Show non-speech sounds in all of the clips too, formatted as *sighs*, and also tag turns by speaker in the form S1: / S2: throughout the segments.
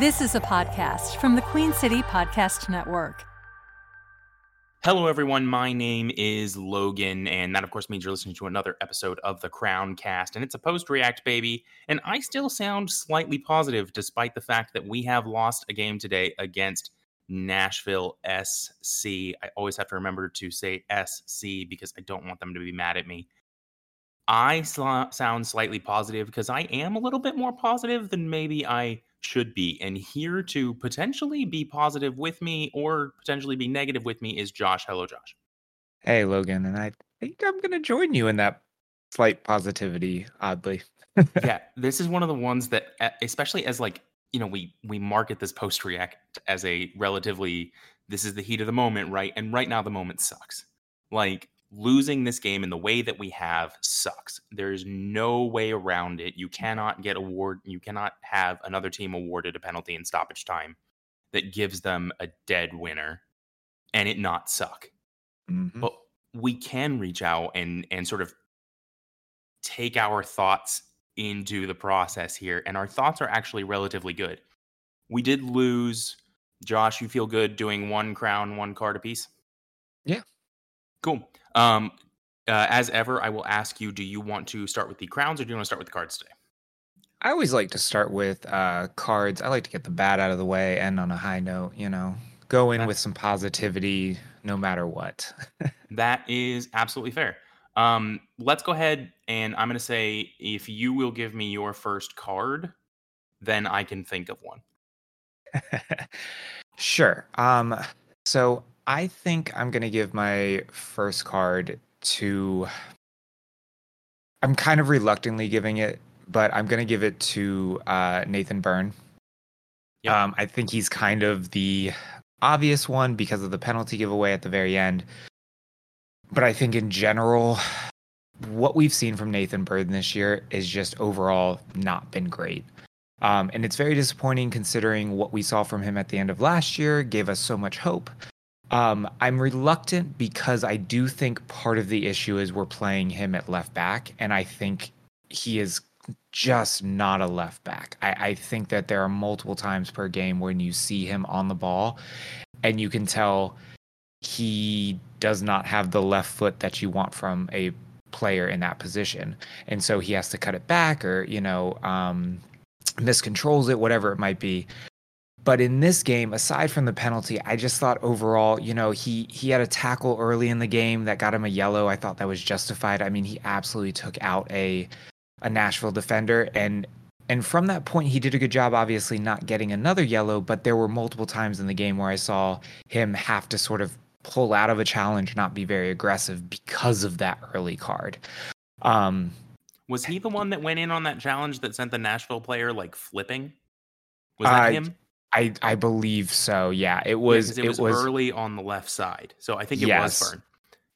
S1: This is a podcast from the Queen City Podcast Network.
S2: Hello, everyone. My name is Logan, and that, of course, means you're listening to another episode of the Crown Cast, and it's a post react baby. And I still sound slightly positive despite the fact that we have lost a game today against Nashville SC. I always have to remember to say SC because I don't want them to be mad at me. I sl- sound slightly positive because I am a little bit more positive than maybe I should be. And here to potentially be positive with me or potentially be negative with me is Josh. Hello, Josh.
S3: Hey, Logan. And I think I'm going to join you in that slight positivity, oddly.
S2: yeah, *laughs* this is one of the ones that, especially as like, you know, we we market this post react as a relatively this is the heat of the moment, right? And right now the moment sucks. Like losing this game in the way that we have sucks. There's no way around it. You cannot get award you cannot have another team awarded a penalty in stoppage time that gives them a dead winner and it not suck. Mm-hmm. But we can reach out and and sort of take our thoughts into the process here and our thoughts are actually relatively good. We did lose Josh, you feel good doing one crown, one card apiece?
S3: Yeah.
S2: Cool. Um, uh, as ever, I will ask you: Do you want to start with the crowns, or do you want to start with the cards today?
S3: I always like to start with uh, cards. I like to get the bad out of the way, and on a high note. You know, go in with some positivity, no matter what. *laughs*
S2: that is absolutely fair. Um, let's go ahead, and I'm going to say if you will give me your first card, then I can think of one. *laughs*
S3: sure. Um, so I think I'm going to give my first card to. I'm kind of reluctantly giving it, but I'm going to give it to uh, Nathan Byrne. Yep. Um, I think he's kind of the obvious one because of the penalty giveaway at the very end. But I think in general, what we've seen from Nathan Byrne this year is just overall not been great. Um, and it's very disappointing considering what we saw from him at the end of last year gave us so much hope. Um, I'm reluctant because I do think part of the issue is we're playing him at left back, and I think he is just not a left back. I, I think that there are multiple times per game when you see him on the ball, and you can tell he does not have the left foot that you want from a player in that position, and so he has to cut it back or you know um, miscontrols it, whatever it might be. But in this game, aside from the penalty, I just thought overall, you know, he he had a tackle early in the game that got him a yellow. I thought that was justified. I mean, he absolutely took out a a Nashville defender and and from that point he did a good job obviously not getting another yellow, but there were multiple times in the game where I saw him have to sort of pull out of a challenge, not be very aggressive because of that early card. Um
S2: was he the one that went in on that challenge that sent the Nashville player like flipping? Was that uh, him?
S3: I I believe so. Yeah, it was.
S2: Yeah, it, it, was, was early on the left side, so I think it yes. was Byrne.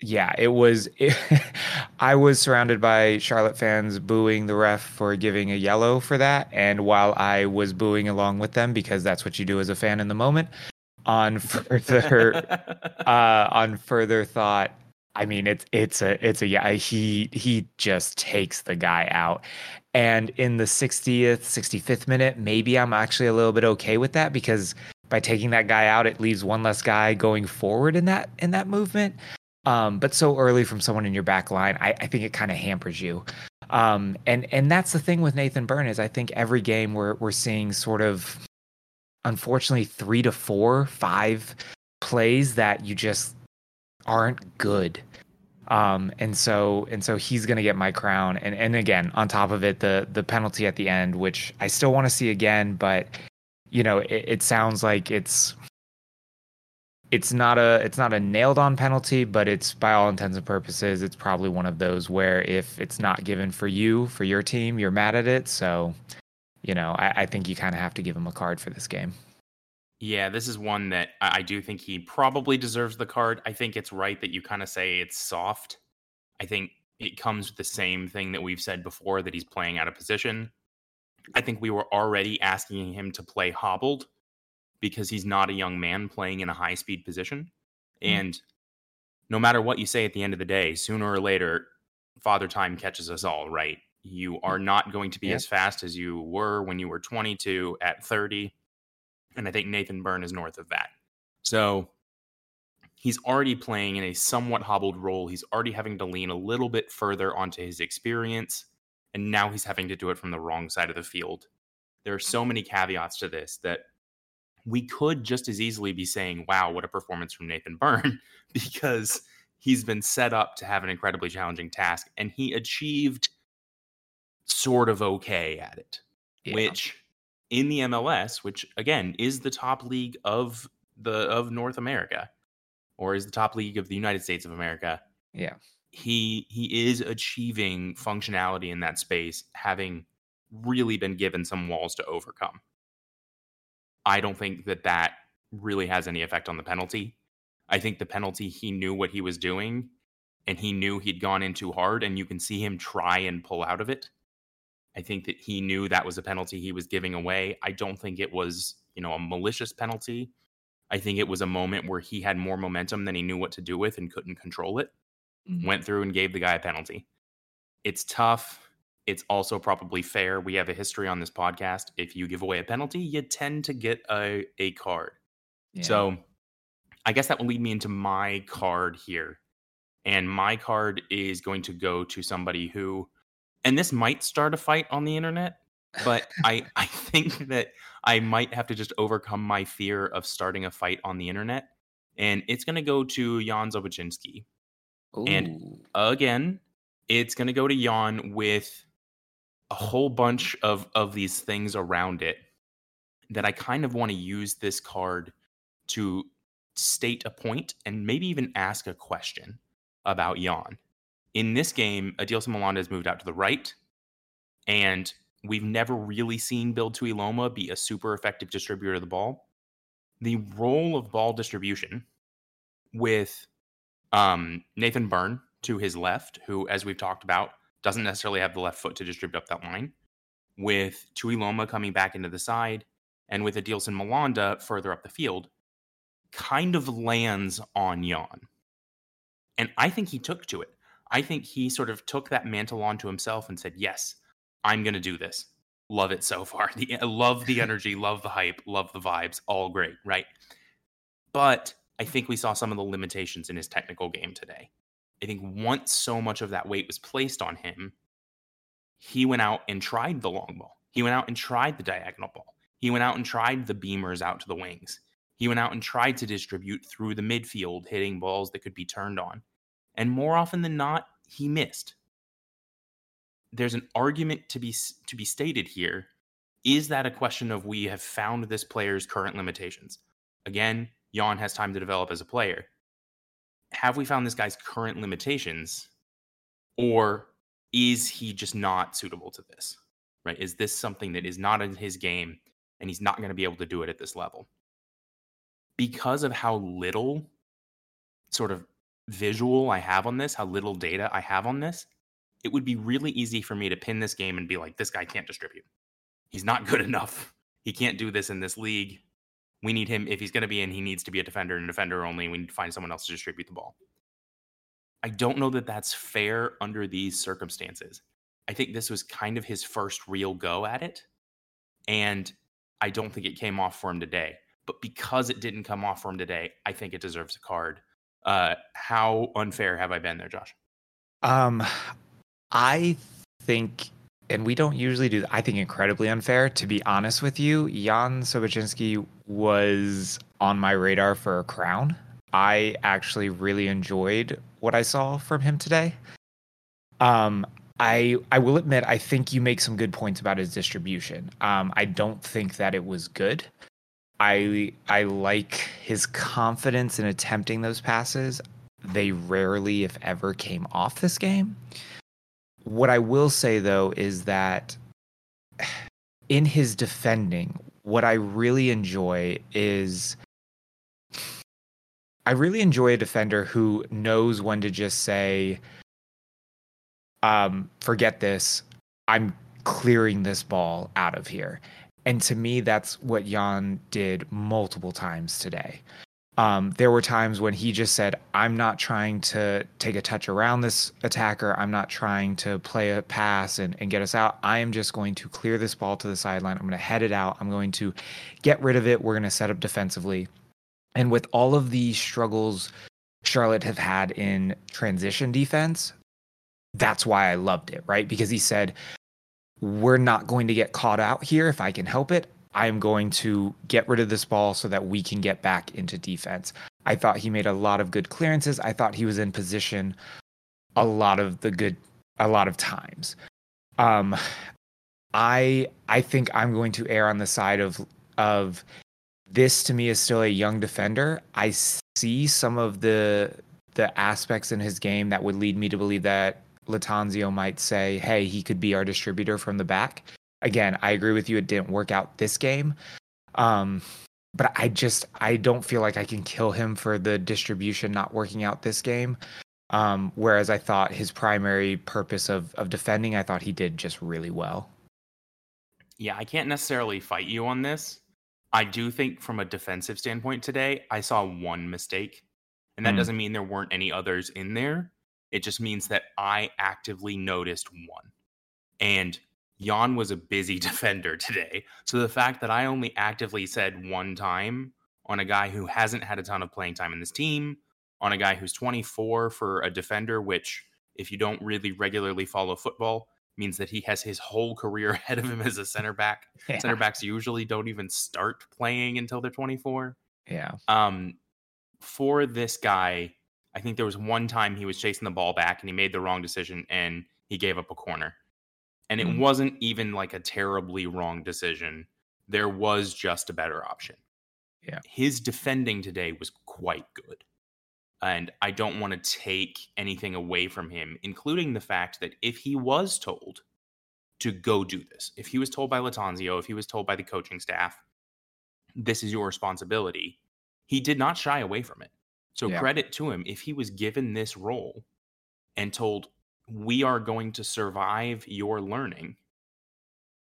S3: Yeah, it was. It, *laughs* I was surrounded by Charlotte fans booing the ref for giving a yellow for that, and while I was booing along with them because that's what you do as a fan in the moment, on further *laughs* uh, on further thought, I mean, it's it's a it's a yeah. He he just takes the guy out, and in the 60th, 65th minute, maybe I'm actually a little bit okay with that because by taking that guy out, it leaves one less guy going forward in that in that movement. Um, but so early from someone in your back line, I, I think it kind of hampers you. Um, and and that's the thing with Nathan Byrne is I think every game we're we're seeing sort of, unfortunately, three to four, five plays that you just aren't good. Um, and so and so he's gonna get my crown. And and again, on top of it, the the penalty at the end, which I still want to see again, but you know, it, it sounds like it's it's not a it's not a nailed on penalty, but it's by all intents and purposes, it's probably one of those where if it's not given for you, for your team, you're mad at it. So, you know, I, I think you kind of have to give him a card for this game.
S2: Yeah, this is one that I do think he probably deserves the card. I think it's right that you kind of say it's soft. I think it comes with the same thing that we've said before that he's playing out of position. I think we were already asking him to play hobbled because he's not a young man playing in a high speed position. Mm. And no matter what you say at the end of the day, sooner or later, father time catches us all, right? You are not going to be yeah. as fast as you were when you were 22 at 30 And I think Nathan Byrne is north of that. So he's already playing in a somewhat hobbled role. He's already having to lean a little bit further onto his experience. And now he's having to do it from the wrong side of the field. There are so many caveats to this that we could just as easily be saying, wow, what a performance from Nathan Byrne, *laughs* because he's been set up to have an incredibly challenging task and he achieved sort of okay at it, yeah. which in the MLS, which again is the top league of the of North America or is the top league of the United States of America.
S3: Yeah.
S2: He he is achieving functionality in that space having really been given some walls to overcome. I don't think that that really has any effect on the penalty. I think the penalty, he knew what he was doing and he knew he'd gone in too hard, and you can see him try and pull out of it. I think that he knew that was a penalty he was giving away. I don't think it was, you know, a malicious penalty. I think it was a moment where he had more momentum than he knew what to do with and couldn't control it. Mm-hmm. Went through and gave the guy a penalty. It's tough it's also probably fair. We have a history on this podcast. If you give away a penalty, you tend to get a, a card. Yeah. So I guess that will lead me into my card here. And my card is going to go to somebody who, and this might start a fight on the internet, but *laughs* I, I think that I might have to just overcome my fear of starting a fight on the internet. And it's going to go to Jan Sobociński. And again, it's going to go to Jan with a whole bunch of of these things around it that I kind of want to use this card to state a point and maybe even ask a question about Jan. In this game, Adilson Malanda has moved out to the right, and we've never really seen Bill Tuiloma be a super effective distributor of the ball. The role of ball distribution with um, Nathan Byrne to his left, who, as we've talked about, doesn't necessarily have the left foot to distribute up that line. With Tuiloma coming back into the side and with Adilson Malanda further up the field, kind of lands on Jan. And I think he took to it. I think he sort of took that mantle onto himself and said, Yes, I'm going to do this. Love it so *laughs* far. The, uh, love the *laughs* energy, love the hype, love the vibes. All great, right? But I think we saw some of the limitations in his technical game today. I think once so much of that weight was placed on him, he went out and tried the long ball. He went out and tried the diagonal ball. He went out and tried the beamers out to the wings. He went out and tried to distribute through the midfield, hitting balls that could be turned on. And more often than not, he missed. There's an argument to be to be stated here. Is that a question of we have found this player's current limitations? Again, Jan has time to develop as a player have we found this guy's current limitations or is he just not suitable to this right is this something that is not in his game and he's not going to be able to do it at this level because of how little sort of visual i have on this how little data i have on this it would be really easy for me to pin this game and be like this guy can't distribute he's not good *laughs* enough he can't do this in this league we need him if he's going to be in. He needs to be a defender and defender only. We need to find someone else to distribute the ball. I don't know that that's fair under these circumstances. I think this was kind of his first real go at it, and I don't think it came off for him today. But because it didn't come off for him today, I think it deserves a card. Uh, how unfair have I been there, Josh?
S3: Um, I think and we don't usually do I think incredibly unfair. To be honest with you, Jan Sobociński was on my radar for a crown. I actually really enjoyed what I saw from him today. Um, I I will admit I think you make some good points about his distribution. Um, I don't think that it was good. I I like his confidence in attempting those passes. They rarely, if ever, came off this game. What I will say though is that in his defending, what I really enjoy is I really enjoy a defender who knows when to just say, um, forget this. I'm clearing this ball out of here. And to me, that's what Jan did multiple times today. Um, there were times when he just said, I'm not trying to take a touch around this attacker. I'm not trying to play a pass and, and get us out. I am just going to clear this ball to the sideline. I'm going to head it out. I'm going to get rid of it. We're going to set up defensively. And with all of the struggles Charlotte have had in transition defense, that's why I loved it, right? Because he said, We're not going to get caught out here if I can help it. I am going to get rid of this ball so that we can get back into defense. I thought he made a lot of good clearances. I thought he was in position a lot of the good a lot of times. Um I I think I'm going to err on the side of of this to me is still a young defender. I see some of the the aspects in his game that would lead me to believe that Lattanzio might say, "Hey, he could be our distributor from the back." again, I agree with you. It didn't work out this game. Um, but I just I don't feel like I can kill him for the distribution not working out this game. Um, whereas I thought his primary purpose of of defending, I thought he did just really well.
S2: Yeah, I can't necessarily fight you on this. I do think from a defensive standpoint today, I saw one mistake. And that mm. doesn't mean there weren't any others in there. It just means that I actively noticed one. And Jan was a busy *laughs* defender today. So the fact that I only actively said one time on a guy who hasn't had a ton of playing time in this team, on a guy who's 24 for a defender, which, if you don't really regularly follow football, means that he has his whole career *laughs* ahead of him as a center back. *laughs* Yeah. Center backs usually don't even start playing until they're 24.
S3: Yeah.
S2: Um, for this guy, I think there was one time he was chasing the ball back and he made the wrong decision and he gave up a corner and it mm-hmm. wasn't even like a terribly wrong decision. There was just a better option.
S3: Yeah.
S2: His defending today was quite good. And I don't want to take anything away from him, including the fact that if he was told to go do this, if he was told by Lattanzio, if he was told by the coaching staff, this is your responsibility, he did not shy away from it. So yeah. credit to him. If he was given this role and told, we are going to survive your learning.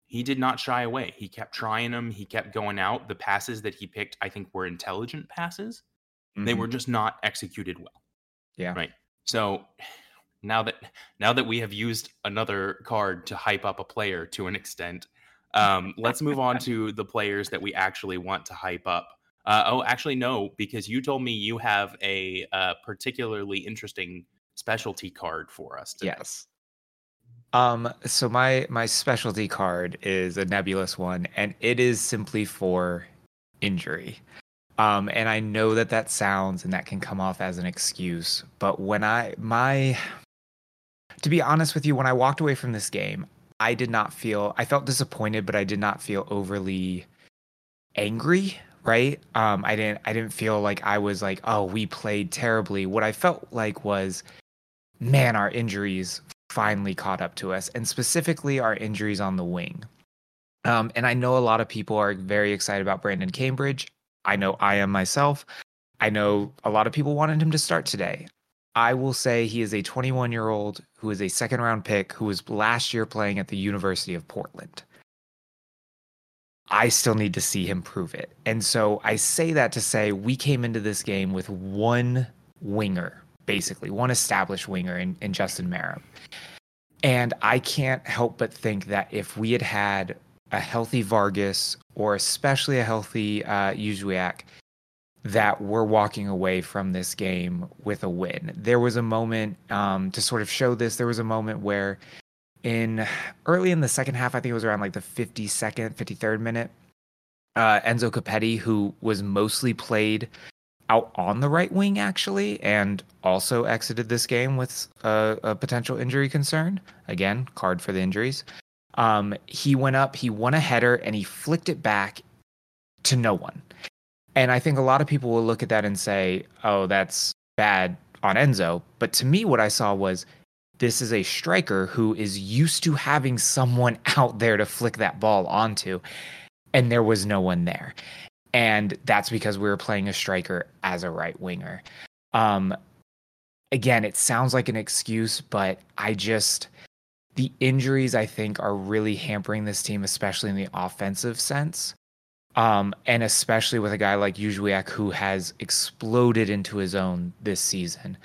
S2: He did not shy away. He kept trying them. He kept going out. The passes that he picked, I think, were intelligent passes. Mm-hmm. They were just not executed well.
S3: Yeah.
S2: Right. So now that now that we have used another card to hype up a player to an extent, um, let's move on to the players that we actually want to hype up. Uh, oh, actually, no, because you told me you have a uh, particularly interesting specialty card for us today.
S3: Yes. Um, so my my specialty card is a nebulous one, and it is simply for injury. Um, and I know that that sounds and that can come off as an excuse, but when I my to be honest with you, when I walked away from this game, I did not feel I felt disappointed, but I did not feel overly angry right um i didn't i didn't feel like i was like oh we played terribly what i felt like was man, our injuries finally caught up to us, and specifically our injuries on the wing. Um, and I know a lot of people are very excited about Brandon Cambridge. I know I am myself. I know a lot of people wanted him to start today. I will say he is a 21 year old who is a second round pick who was last year playing at the University of Portland. I still need to see him prove it. And so I say that to say we came into this game with one winger basically one established winger in, in Justin Meram. And I can't help but think that if we had had a healthy Vargas or especially a healthy uh, that we're walking away from this game with a win. There was a moment um, to sort of show this. There was a moment where, in early in the second half, I think it was around like the 52nd, 53rd minute, uh, Enzo Copetti, who was mostly played out on the right wing actually, and also exited this game with a, a potential injury concern. Again, card for the injuries. Um, he went up, he won a header, and he flicked it back to no one. And I think a lot of people will look at that and say, "Oh, that's bad on Enzo." But to me, what I saw was this is a striker who is used to having someone *laughs* out there to flick that ball onto, and there was no one there and that's because we were playing a striker as a right winger. Um, again, it sounds like an excuse, but I just the injuries I think are really hampering this team, especially in the offensive sense. Um, and especially with a guy like Jóźwiak who has exploded into his own this season.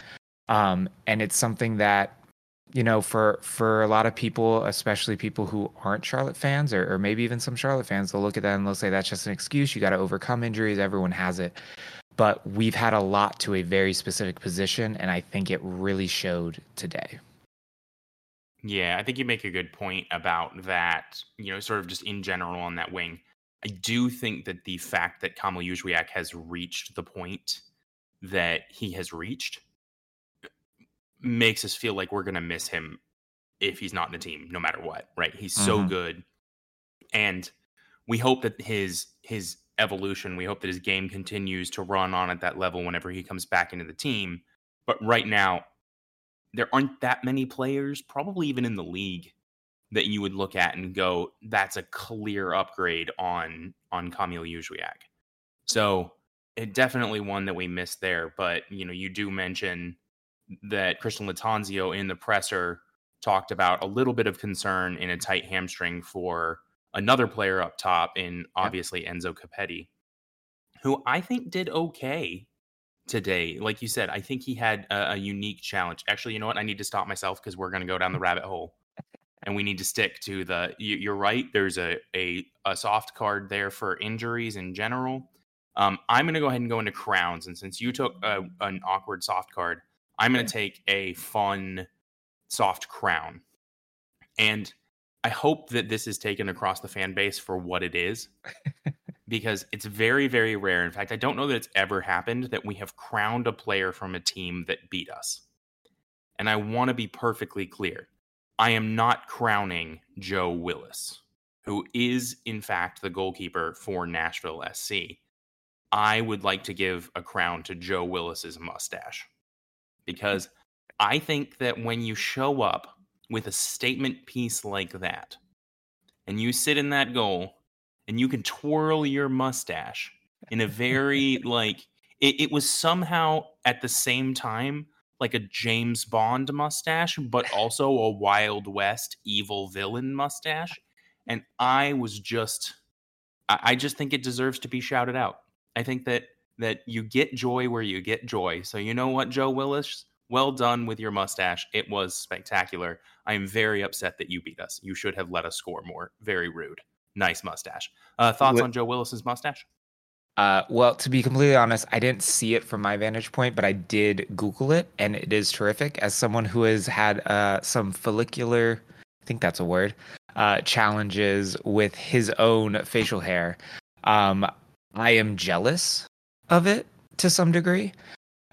S3: Um, and it's something that you know, for for a lot of people, especially people who aren't Charlotte fans, or, or maybe even some Charlotte fans, they'll look at that and they'll say that's just an excuse. You got to overcome injuries. Everyone has it, but we've had a lot to a very specific position, and I think it really showed today.
S2: Yeah, I think you make a good point about that. You know, sort of just in general on that wing. I do think that the fact that Kamil Jóźwiak has reached the point that he has reached makes us feel like we're going to miss him if he's not in the team no matter what right he's mm-hmm. so good and we hope that his his evolution we hope that his game continues to run on at that level whenever he comes back into the team but right now there aren't that many players probably even in the league that you would look at and go that's a clear upgrade on on Kamil Jóźwiak. So it definitely one that we missed there but you know you do mention that Christian Lattanzio in the presser talked about a little bit of concern in a tight hamstring for another player up top in obviously Enzo Copetti, who I think did okay today. Like you said, I think he had a, a unique challenge. Actually, you know what? I need to stop myself because we're going to go down the rabbit hole. And we need to stick to the. You, are right. There's a, a a soft card there for injuries in general. Um, I'm going to go ahead and go into crowns. And since you took a, an awkward soft card, I'm going to take a fun, soft crown. And I hope that this is taken across the fan base for what it is, *laughs* because it's very, very rare. In fact, I don't know that it's ever happened that we have crowned a player from a team that beat us. And I want to be perfectly clear I am not crowning Joe Willis, who is, in fact, the goalkeeper for Nashville SC. I would like to give a crown to Joe Willis's mustache because I think that when you show up with a statement piece like that, and you sit in that goal, and you can twirl your mustache in a very *laughs* like it, it was somehow at the same time like a James Bond mustache, but also a Wild West evil villain mustache. And I was just, I, just think it deserves to be shouted out. I think that that you get joy where you get joy. So you know what, Joe Willis, well done with your mustache. It was spectacular. I am very upset that you beat us. You should have let us score more. Very rude. Nice mustache. Uh, thoughts what? on Joe Willis's mustache?
S3: Uh, well, to be completely honest, I didn't see it from my vantage point, but I did Google it, and it is terrific. As someone who has had uh, some follicular, I think that's a word, uh, challenges with his own facial hair, um, I am jealous of it to some degree.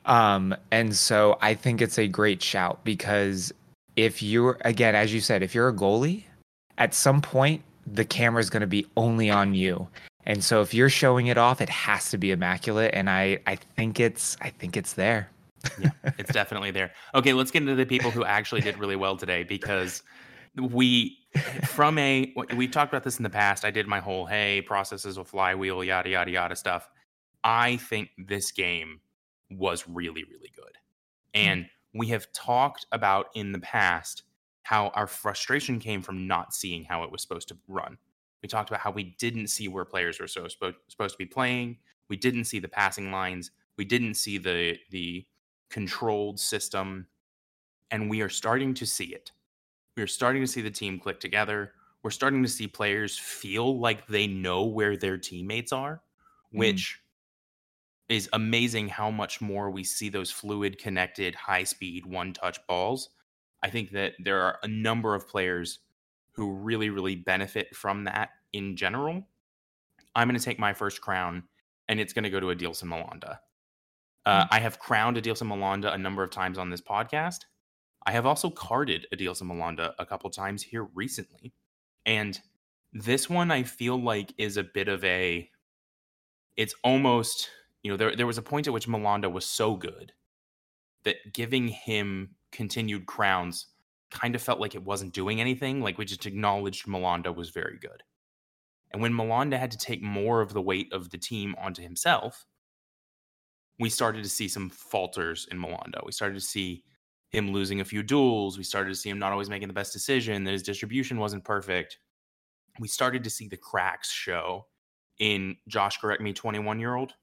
S3: Um, and so I think it's a great shout because if you're, again, as you said, if you're a goalie, at some point, the camera is going to be only on you. And so if you're showing it off, it has to be immaculate. And I, I think it's, I think it's there.
S2: yeah, it's definitely there. Okay, let's get into the people who actually did really well today because we from a we've talked about this in the past. I did my whole hey processes with flywheel yada yada yada stuff. I think this game was really really good, hmm. and we have talked about in the past how our frustration came from not seeing how it was supposed to run. We talked about how we didn't see where players were so supposed to be playing. We didn't see the passing lines. We didn't see the the controlled system, and we are starting to see it. We are starting to see the team click together. We're starting to see players feel like they know where their teammates are, mm. which is amazing how much more we see those fluid, connected, high speed, one touch balls. I think that there are a number of players who really, really benefit from that in general. I'm going to take my first crown, and it's going to go to Adilson Malanda. Uh, mm. I have crowned Adilson Malanda a number of times on this podcast. I have also carded Adilson Malanda a couple times here recently. And this one I feel like is a bit of a it's almost you know, there there was a point at which Malanda was so good that giving him continued crowns kind of felt like it wasn't doing anything. Like we just acknowledged Malanda was very good. And when Malanda had to take more of the weight of the team onto himself, we started to see some falters in Malanda. We started to see him losing a few duels. We started to see him not always making the best decision, that his distribution wasn't perfect. We started to see the cracks show in Josh, correct me, 21 year old?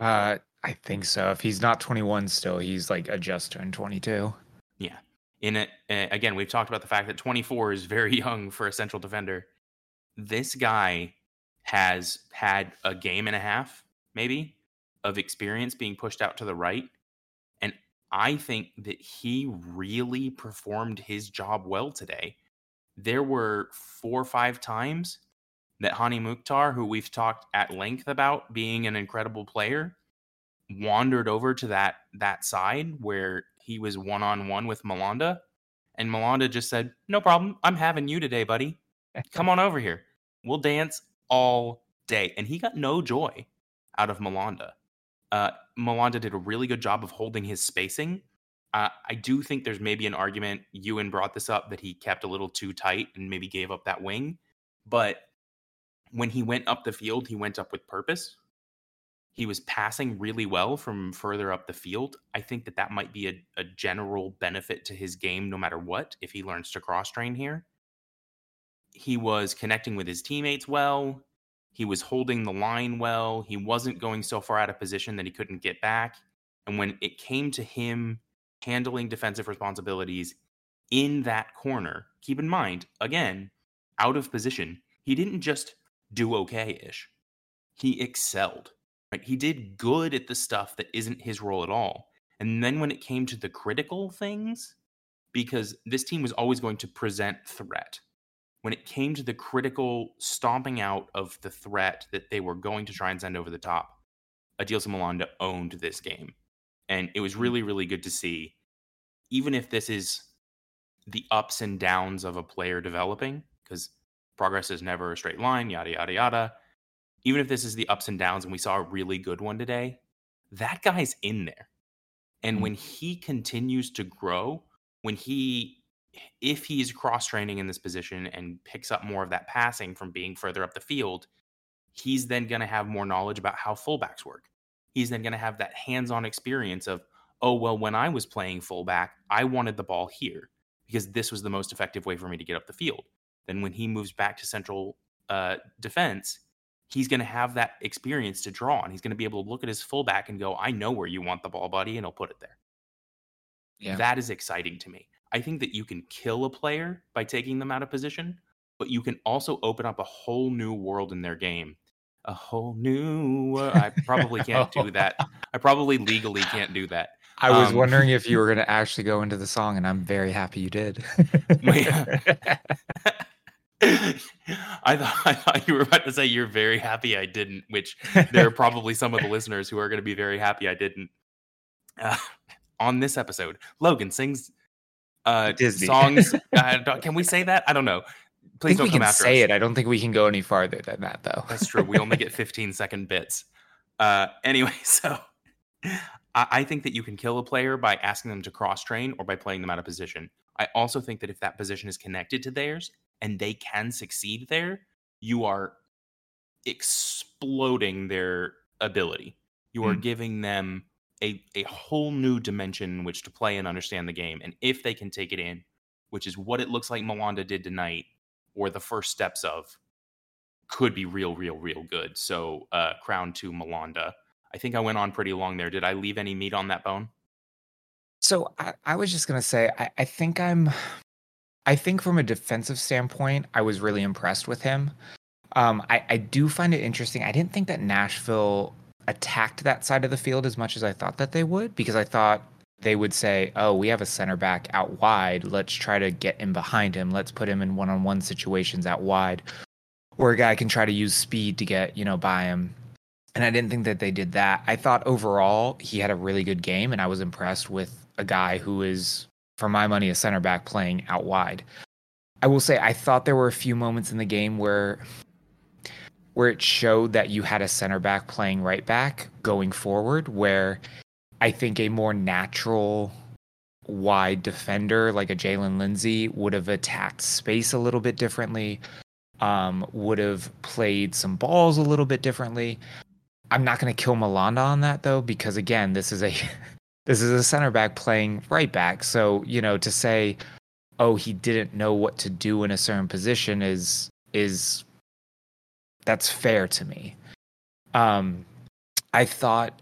S3: Uh, I think so. If he's not 21 still, he's like a just turned 22.
S2: Yeah. In it, again, we've talked about the fact that 24 is very *laughs* young for a central defender. This guy has had a game and a half, maybe, of experience being pushed out to the right. And I think that he really performed his job well today. There were four or five times that Hany Mukhtar, who we've talked at length about being an incredible player, wandered over to that that side where he was one on one with Malanda, and Malanda just said, "No problem, I'm having you today, buddy. Come on over here. We'll dance all day." And he got no joy out of Malanda. Uh, Malanda did a really good job of holding his spacing. Uh, I do think there's maybe an argument. Ewan brought this up that he kept a little too tight and maybe gave up that wing, but when he went up the field, he went up with purpose. He was passing really well from further up the field. I think that that might be a, a general benefit to his game, no matter what, if he learns to cross train here. He was connecting with his teammates well. He was holding the line well. He wasn't going so far out of position that he couldn't get back. And when it came to him handling defensive responsibilities in that corner, keep in mind, again, out of position, he didn't just do okay ish. He excelled. Right? He did good at the stuff that isn't his role at all. And then when it came to the critical things, because this team was always going to present threat. When it came to the critical stomping out of the threat that they were going to try and send over the top, Adil Malanda owned this game. And it was mm. really, really good to see. Even if this is the ups and downs of a player developing, because progress is never a straight line, yada, yada, yada. Even if this is the ups and downs and we saw a really good one today, that guy's in there. And mm-hmm. when he continues to grow, when he, if he's cross training in this position and picks up more of that passing from being further up the field, he's then going to have more knowledge about how fullbacks work. He's then going to have that hands on experience of, oh, well, when I was playing fullback, I wanted the ball here because this was the most effective way for me to get up the field then when he moves back to central uh, defense, he's going to have that experience to draw on. He's going to be able to look at his fullback and go, I know where you want the ball, buddy, and he'll put it there. Yeah. That is exciting to me. I think that you can kill a player by taking them out of position, but you can also open up a whole new world in their game. A whole new. Uh, I probably *laughs* can't do that. I probably legally can't do that.
S3: I was um, wondering if you *laughs* were going to actually go into the song, and I'm very happy you did. *laughs*
S2: I thought *laughs* I thought you were about to say you're very happy I didn't, which there are *laughs* probably some of the listeners who are going to be very happy I didn't. Uh, on this episode, Logan sings uh,
S3: Disney
S2: songs. *laughs* Uh, can we say that? I don't know.
S3: Please don't we come can after say us. it. I don't think we can go any farther than that, though.
S2: That's true. We only get 15 second bits. Uh, anyway, so I, I think that you can kill a player by asking them to cross train or by playing them out of position. I also think that if that position is connected to theirs and they can succeed there, you are exploding their ability. You are mm. giving them a, a whole new dimension in which to play and understand the game. And if they can take it in, which is what it looks like Malanda did tonight, or the first steps of, could be real, real, real good. So, uh, crown to Malanda. I think I went on pretty long there. Did I leave any meat on that bone?
S3: So I, I was just gonna say, I, I think I'm I think from a defensive standpoint, I was really impressed with him. Um, I, I do find it interesting. I didn't think that Nashville attacked that side of the field as much as I thought that they would, because I thought they would say, "Oh, we have a center back out wide. Let's try to get in behind him. Let's put him in one-on-one situations out wide, where a guy can try to use speed to get you know by him." And I didn't think that they did that. I thought overall he had a really good game, and I was impressed with a guy who is, for my money, a center back playing out wide. I will say I thought there were a few moments in the game where where it showed that you had a center back playing right back going forward, where I think a more natural wide defender like a Jaylin Lindsey would have attacked space a little bit differently, um, would have played some balls a little bit differently. I'm not going to kill Malanda on that though, because again, this is a *laughs* this is a center back playing right back. So you know to say, oh, he didn't know what to do in a certain position is is that's fair to me. Um, I thought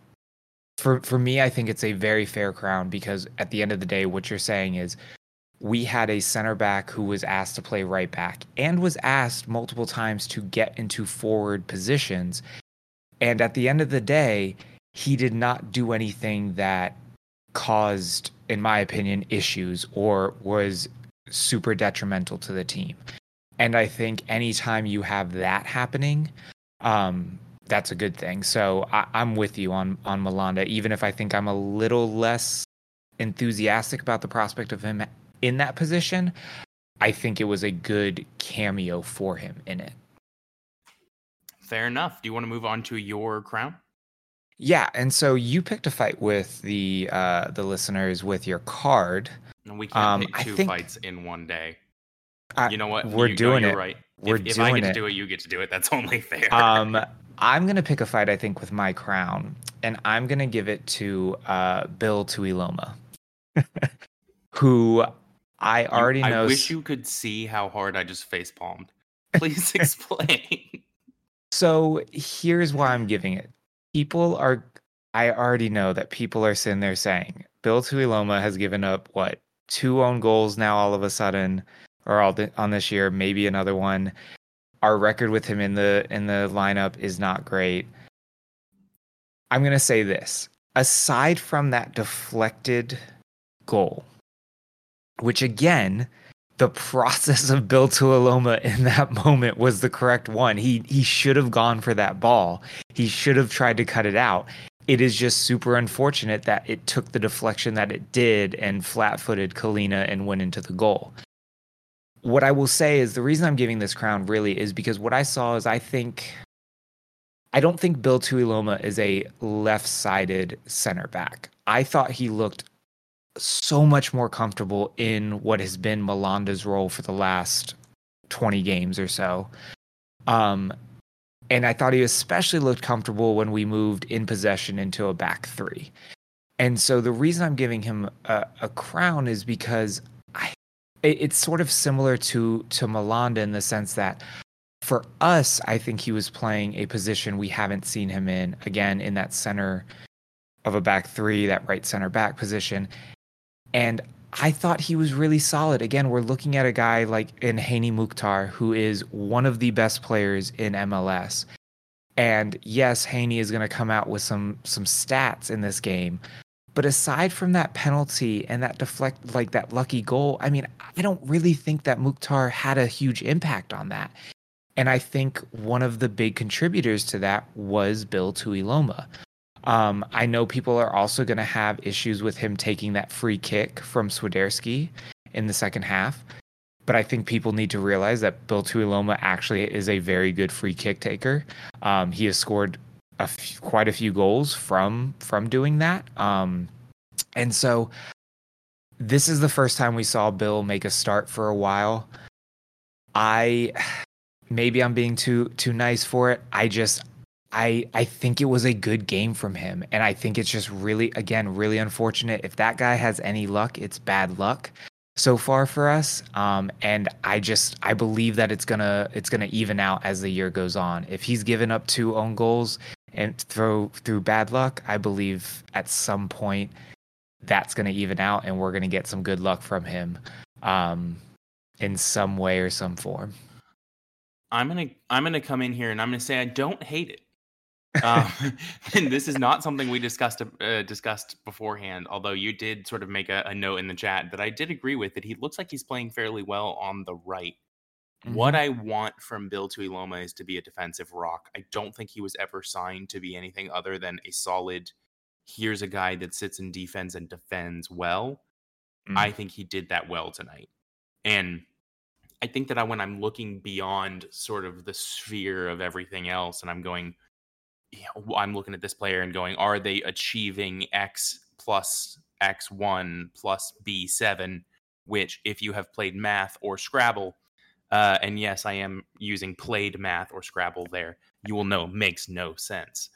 S3: for for me, I think it's a very fair crown because at the end of the day, what you're saying is we had a center back who was asked to play right back and was asked multiple times to get into forward positions. And at the end of the day, he did not do anything that caused, in my opinion, issues or was super detrimental to the team. And I think anytime you have that happening, um, that's a good thing. So I, am with you on on Malanda, even if I think I'm a little less enthusiastic about the prospect of him in that position. I think it was a good cameo for him in it.
S2: Fair enough. Do you want to move on to your crown?
S3: Yeah, and so you picked a fight with the uh, the listeners with your card.
S2: And we can't um, pick two think, fights in one day.
S3: I,
S2: you know what?
S3: We're
S2: you,
S3: doing
S2: no,
S3: it.
S2: Right.
S3: We're
S2: if,
S3: doing
S2: if I get
S3: it.
S2: to do it, you get to do it. That's *laughs* only fair.
S3: Um, I'm gonna pick a fight. I think with my crown, and I'm gonna give it to uh, Bill Tuiloma, *laughs* who I already know.
S2: I wish you could see how hard I just face palmed. Please *laughs* explain.
S3: so here's why I'm giving it. People are. I already know that people are sitting there saying Bill Tuiloma has given up what two own goals now all of a sudden, or all on this year, maybe another one. Our record with him in the in the lineup is not great. I'm gonna say this. Aside from that deflected goal, which again, the process of Bill Tuiloma in that moment was the correct one. He he should have gone for that ball. He should have tried to cut it out. It is just super unfortunate that it took the deflection that it did and flat-footed Kahlina and went into the goal. What I will say is the reason I'm giving this crown really is because what I saw is I think I don't think Bill Tuiloma is a left-sided center back. I thought he looked so much more comfortable in what has been Malanda's role for the last 20 games or so. Um, and I thought he especially looked comfortable when we moved in possession into a back three. And so the reason I'm giving him a, a crown is because I, it, it's sort of similar to to Malanda in the sense that for us, I think he was playing a position we haven't seen him in again in that center of a back three, that right center back position. And I thought he was really solid. Again, we're looking at a guy like in Hany Mukhtar, who is one of the best players in MLS. And yes, Hany is going to come out with some some stats in this game. But aside from that penalty and that deflect like that lucky goal, I mean, I don't really think that Mukhtar had a huge impact on that. And I think one of the big contributors to that was Bill Tuiloma. Um, I know people are also going to have issues with him taking that free kick from Swiderski in the second half. But I think people need to realize that Bill Tuiloma actually is a very good free kick taker. Um, he has scored quite a few goals from from doing that. Um, and so this is the first time we saw Bill make a start for a while. I *sighs* maybe I'm being too too nice for it. I just I I think it was a good game from him, and I think it's just really again really unfortunate. If that guy has any luck, it's bad luck so far for us. Um, and I just I believe that it's gonna it's gonna even out as the year goes on. If he's given up two own goals and through through bad luck, I believe at some point that's gonna even out, and we're gonna get some good luck from him um, in some way or some form.
S2: I'm gonna I'm gonna come in here and I'm gonna say I don't hate it um, *laughs* *laughs* and this is not something we discussed uh, discussed beforehand. Although you did sort of make a, a, note in the chat that I did agree with that he looks like he's playing fairly well on the right. Mm-hmm. What I want from Bill Tuiloma is to be a defensive rock. I don't think he was ever signed to be anything other than a solid. Here's a guy that sits in defense and defends well. Mm-hmm. I think he did that well tonight, and I think that I, when I'm looking beyond sort of the sphere of everything else, and I'm going you know, I'm looking at this player and going, are they achieving X plus X1 plus B7? Which, if you have played math or Scrabble, uh, and yes, I am using played math or Scrabble there, you will know makes no sense.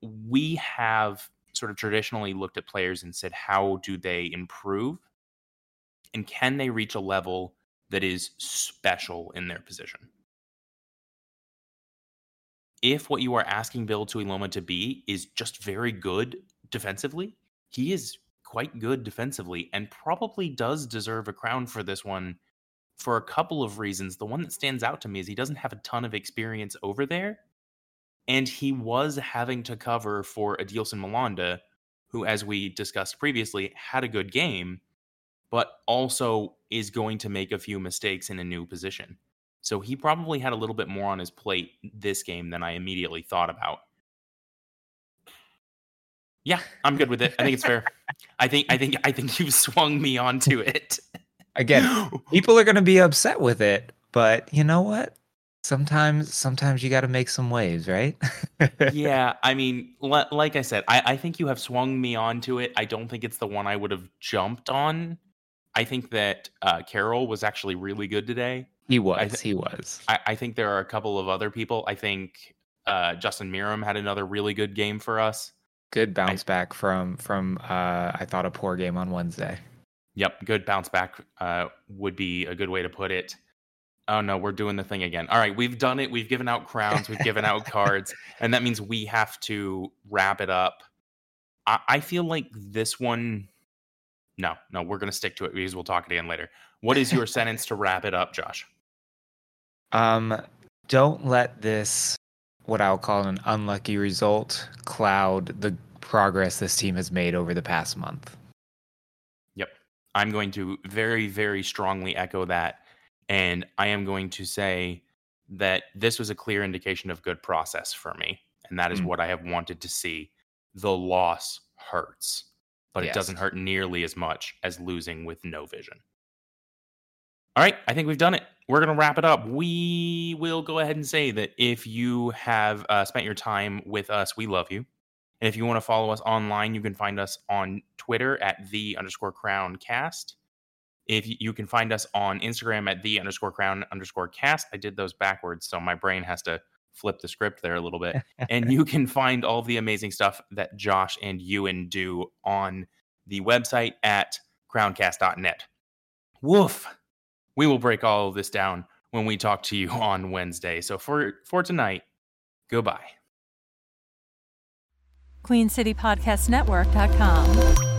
S2: We have sort of traditionally looked at players and said, how do they improve? And can they reach a level that is special in their position? If what you are asking Bill Tuiloma to be is just very good defensively, he is quite good defensively and probably does deserve a crown for this one for a couple of reasons. The one that stands out to me is he doesn't have a ton of experience over there. And he was having to cover for Adilson Malanda, who, as we discussed previously, had a good game, but also is going to make a few mistakes in a new position. So he probably had a little bit more on his plate this game than I immediately thought about. Yeah, I'm good with it. I think it's fair. *laughs* I think I think I think you've swung me onto it.
S3: Again, *laughs* people are going to be upset with it, but you know what? Sometimes sometimes you got to make some waves, right? *laughs*
S2: yeah, I mean, l- like I said, I, I think you have swung me onto it. I don't think it's the one I would have jumped on. I think that uh, Karol was actually really good today.
S3: He was. Th- he was.
S2: I, I, think there are a couple of other people. I think uh, Justin Meram had another really good game for us.
S3: Good bounce I, back from from uh, I thought a poor game on Wednesday.
S2: Yep, good bounce back uh, would be a good way to put it. Oh no, we're doing the thing again. All right, we've done it. We've given out crowns. We've given out cards, *laughs* and that means we have to wrap it up. I, I feel like this one. No, no, we're going to stick to it because we'll talk it again later. What is your *laughs* sentence to wrap it up, Josh?
S3: Um, don't let this, what I'll call an unlucky result, cloud the progress this team has made over the past month.
S2: Yep. I'm going to very, very strongly echo that. And I am going to say that this was a clear indication of good process for me. And that is mm. what I have wanted to see. The loss hurts, but yes. it doesn't hurt nearly as much as losing with no vision. All right, I think we've done it. We're going to wrap it up. We will go ahead and say that if you have uh, spent your time with us, we love you. And if you want to follow us online, you can find us on Twitter at the underscore crown cast. If you, you can find us on Instagram at the underscore crown underscore cast. I did those backwards, so my brain has to flip the script there a little bit. and *laughs* you can find all the amazing stuff that Josh and Ewan do on the website at crowncast.net. Woof we will break all of this down when we talk to you *laughs* on Wednesday. So for for tonight, goodbye.
S1: QueenCityPodcastNetwork.com.